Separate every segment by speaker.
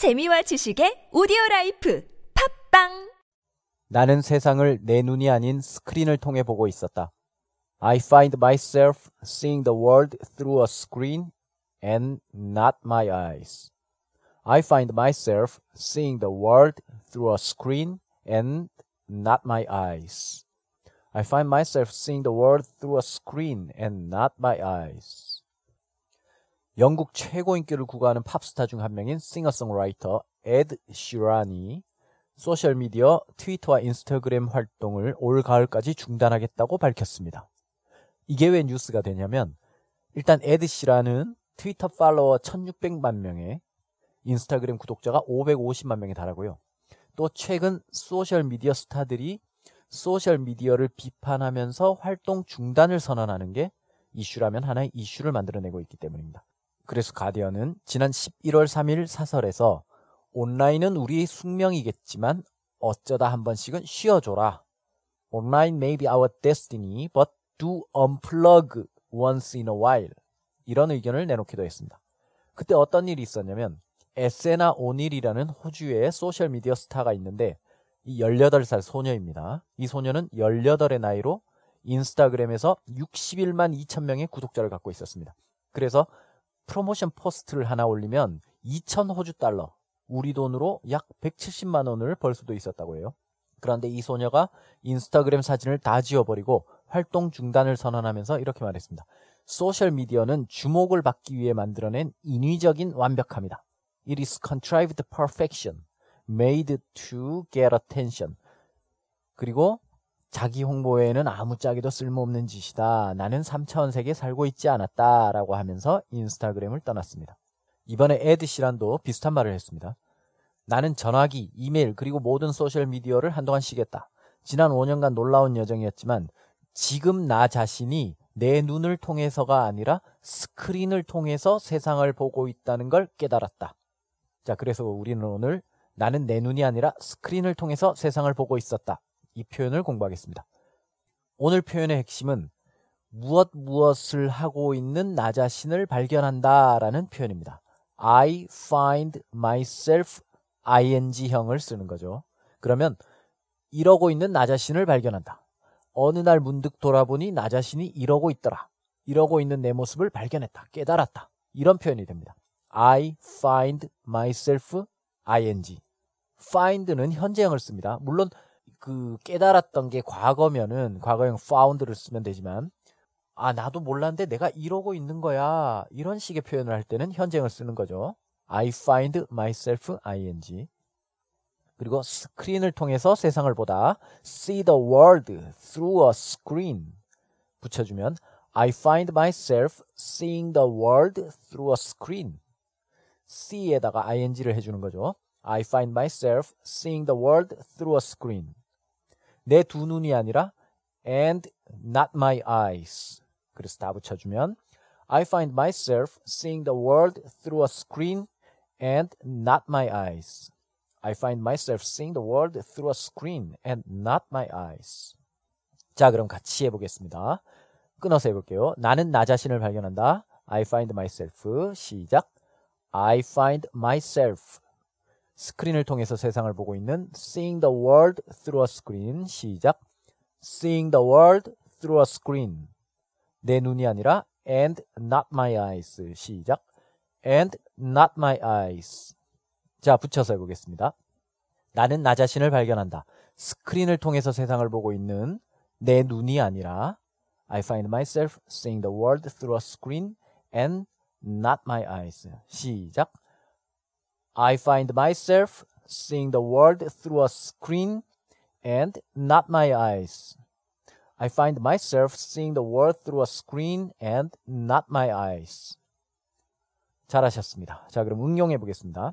Speaker 1: 재미와 지식의 오디오 라이프 팝빵
Speaker 2: 나는 세상을 내 눈이 아닌 스크린을 통해 보고 있었다. I find myself seeing the world through a screen and not my eyes. I find myself seeing the world through a screen and not my eyes. I find myself seeing the world through a screen and not my eyes. 영국 최고 인기를 구가하는 팝스타 중 한 명인 싱어송라이터 에드 시란이 소셜미디어 트위터와 인스타그램 활동을 올 가을까지 중단하겠다고 밝혔습니다. 이게 왜 뉴스가 되냐면 일단 에드 시란은 트위터 팔로워 1600만 명에 인스타그램 구독자가 550만 명에 달하고요. 또 최근 소셜미디어 스타들이 소셜미디어를 비판하면서 활동 중단을 선언하는 게 이슈라면 하나의 이슈를 만들어내고 있기 때문입니다. 그래서 가디언은 지난 11월 3일 사설에서 온라인은 우리의 숙명이겠지만 어쩌다 한 번씩은 쉬어줘라. Online may be our destiny, but do unplug once in a while. 이런 의견을 내놓기도 했습니다. 그때 어떤 일이 있었냐면 에세나 오닐이라는 호주의 소셜미디어 스타가 있는데 이 18살 소녀입니다. 이 소녀는 18의 나이로 인스타그램에서 61만 2천 명의 구독자를 갖고 있었습니다. 그래서 프로모션 포스트를 하나 올리면 2천 호주 달러, 우리 돈으로 약 170만 원을 벌 수도 있었다고 해요. 그런데 이 소녀가 인스타그램 사진을 다 지워버리고 활동 중단을 선언하면서 이렇게 말했습니다. 소셜미디어는 주목을 받기 위해 만들어낸 인위적인 완벽함이다. It is contrived perfection, made to get attention. 그리고 자기 홍보에는 아무짝에도 쓸모없는 짓이다. 나는 3차원 세계에 살고 있지 않았다. 라고 하면서 인스타그램을 떠났습니다. 이번에 에드 시란도 비슷한 말을 했습니다. 나는 전화기, 이메일, 그리고 모든 소셜미디어를 한동안 쉬겠다. 지난 5년간 놀라운 여정이었지만 지금 나 자신이 내 눈을 통해서가 아니라 스크린을 통해서 세상을 보고 있다는 걸 깨달았다. 자, 그래서 우리는 오늘 나는 내 눈이 아니라 스크린을 통해서 세상을 보고 있었다. 이 표현을 공부하겠습니다. 오늘 표현의 핵심은 무엇 무엇을 하고 있는 나 자신을 발견한다 라는 표현입니다. I find myself ing형을 쓰는 거죠. 그러면 이러고 있는 나 자신을 발견한다. 어느 날 문득 돌아보니 나 자신이 이러고 있더라. 이러고 있는 내 모습을 발견했다. 깨달았다. 이런 표현이 됩니다. I find myself ing. find는 현재형을 씁니다. 물론 그 깨달았던 게 과거면은 과거형 found를 쓰면 되지만 아 나도 몰랐는데 내가 이러고 있는 거야 이런 식의 표현을 할 때는 현재형을 쓰는 거죠. I find myself ing 그리고 스크린을 통해서 세상을 보다 see the world through a screen 붙여주면 I find myself seeing the world through a screen see에다가 ing를 해주는 거죠. I find myself seeing the world through a screen 내 두 눈이 아니라 and not my eyes. 그래서 다 붙여주면 I find myself seeing the world through a screen and not my eyes. I find myself seeing the world through a screen and not my eyes. 자, 그럼 같이 해보겠습니다. 끊어서 해볼게요. 나는 나 자신을 발견한다. I find myself. 시작. I find myself. 스크린을 통해서 세상을 보고 있는 Seeing the World Through a Screen 시작 Seeing the World Through a Screen 내 눈이 아니라 And not my eyes 시작 And not my eyes 자 붙여서 해보겠습니다 나는 나 자신을 발견한다 스크린을 통해서 세상을 보고 있는 내 눈이 아니라 I find myself seeing the world through a screen and not my eyes 시작 I find myself seeing the world through a screen and not my eyes. I find myself seeing the world through a screen and not my eyes. 잘하셨습니다. 자, 그럼 응용해 보겠습니다.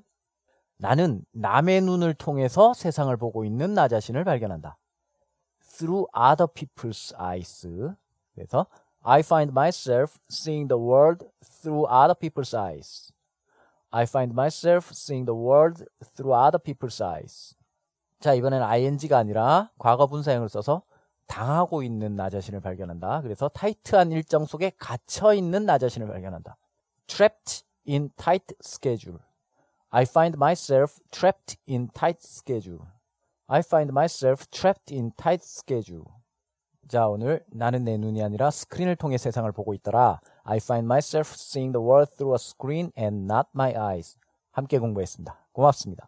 Speaker 2: 나는 남의 눈을 통해서 세상을 보고 있는 나 자신을 발견한다. Through other people's eyes. 그래서 I find myself seeing the world through other people's eyes. I find myself seeing the world through other people's eyes. 자, 이번엔 ing가 아니라 과거 분사형을 써서 당하고 있는 나 자신을 발견한다. 그래서 타이트한 일정 속에 갇혀 있는 나 자신을 발견한다. trapped in tight schedule. I find myself trapped in tight schedule. I find myself trapped in tight schedule. 자, 오늘 나는 내 눈이 아니라 스크린을 통해 세상을 보고 있더라. I find myself seeing the world through a screen and not my eyes. 함께 공부했습니다. 고맙습니다.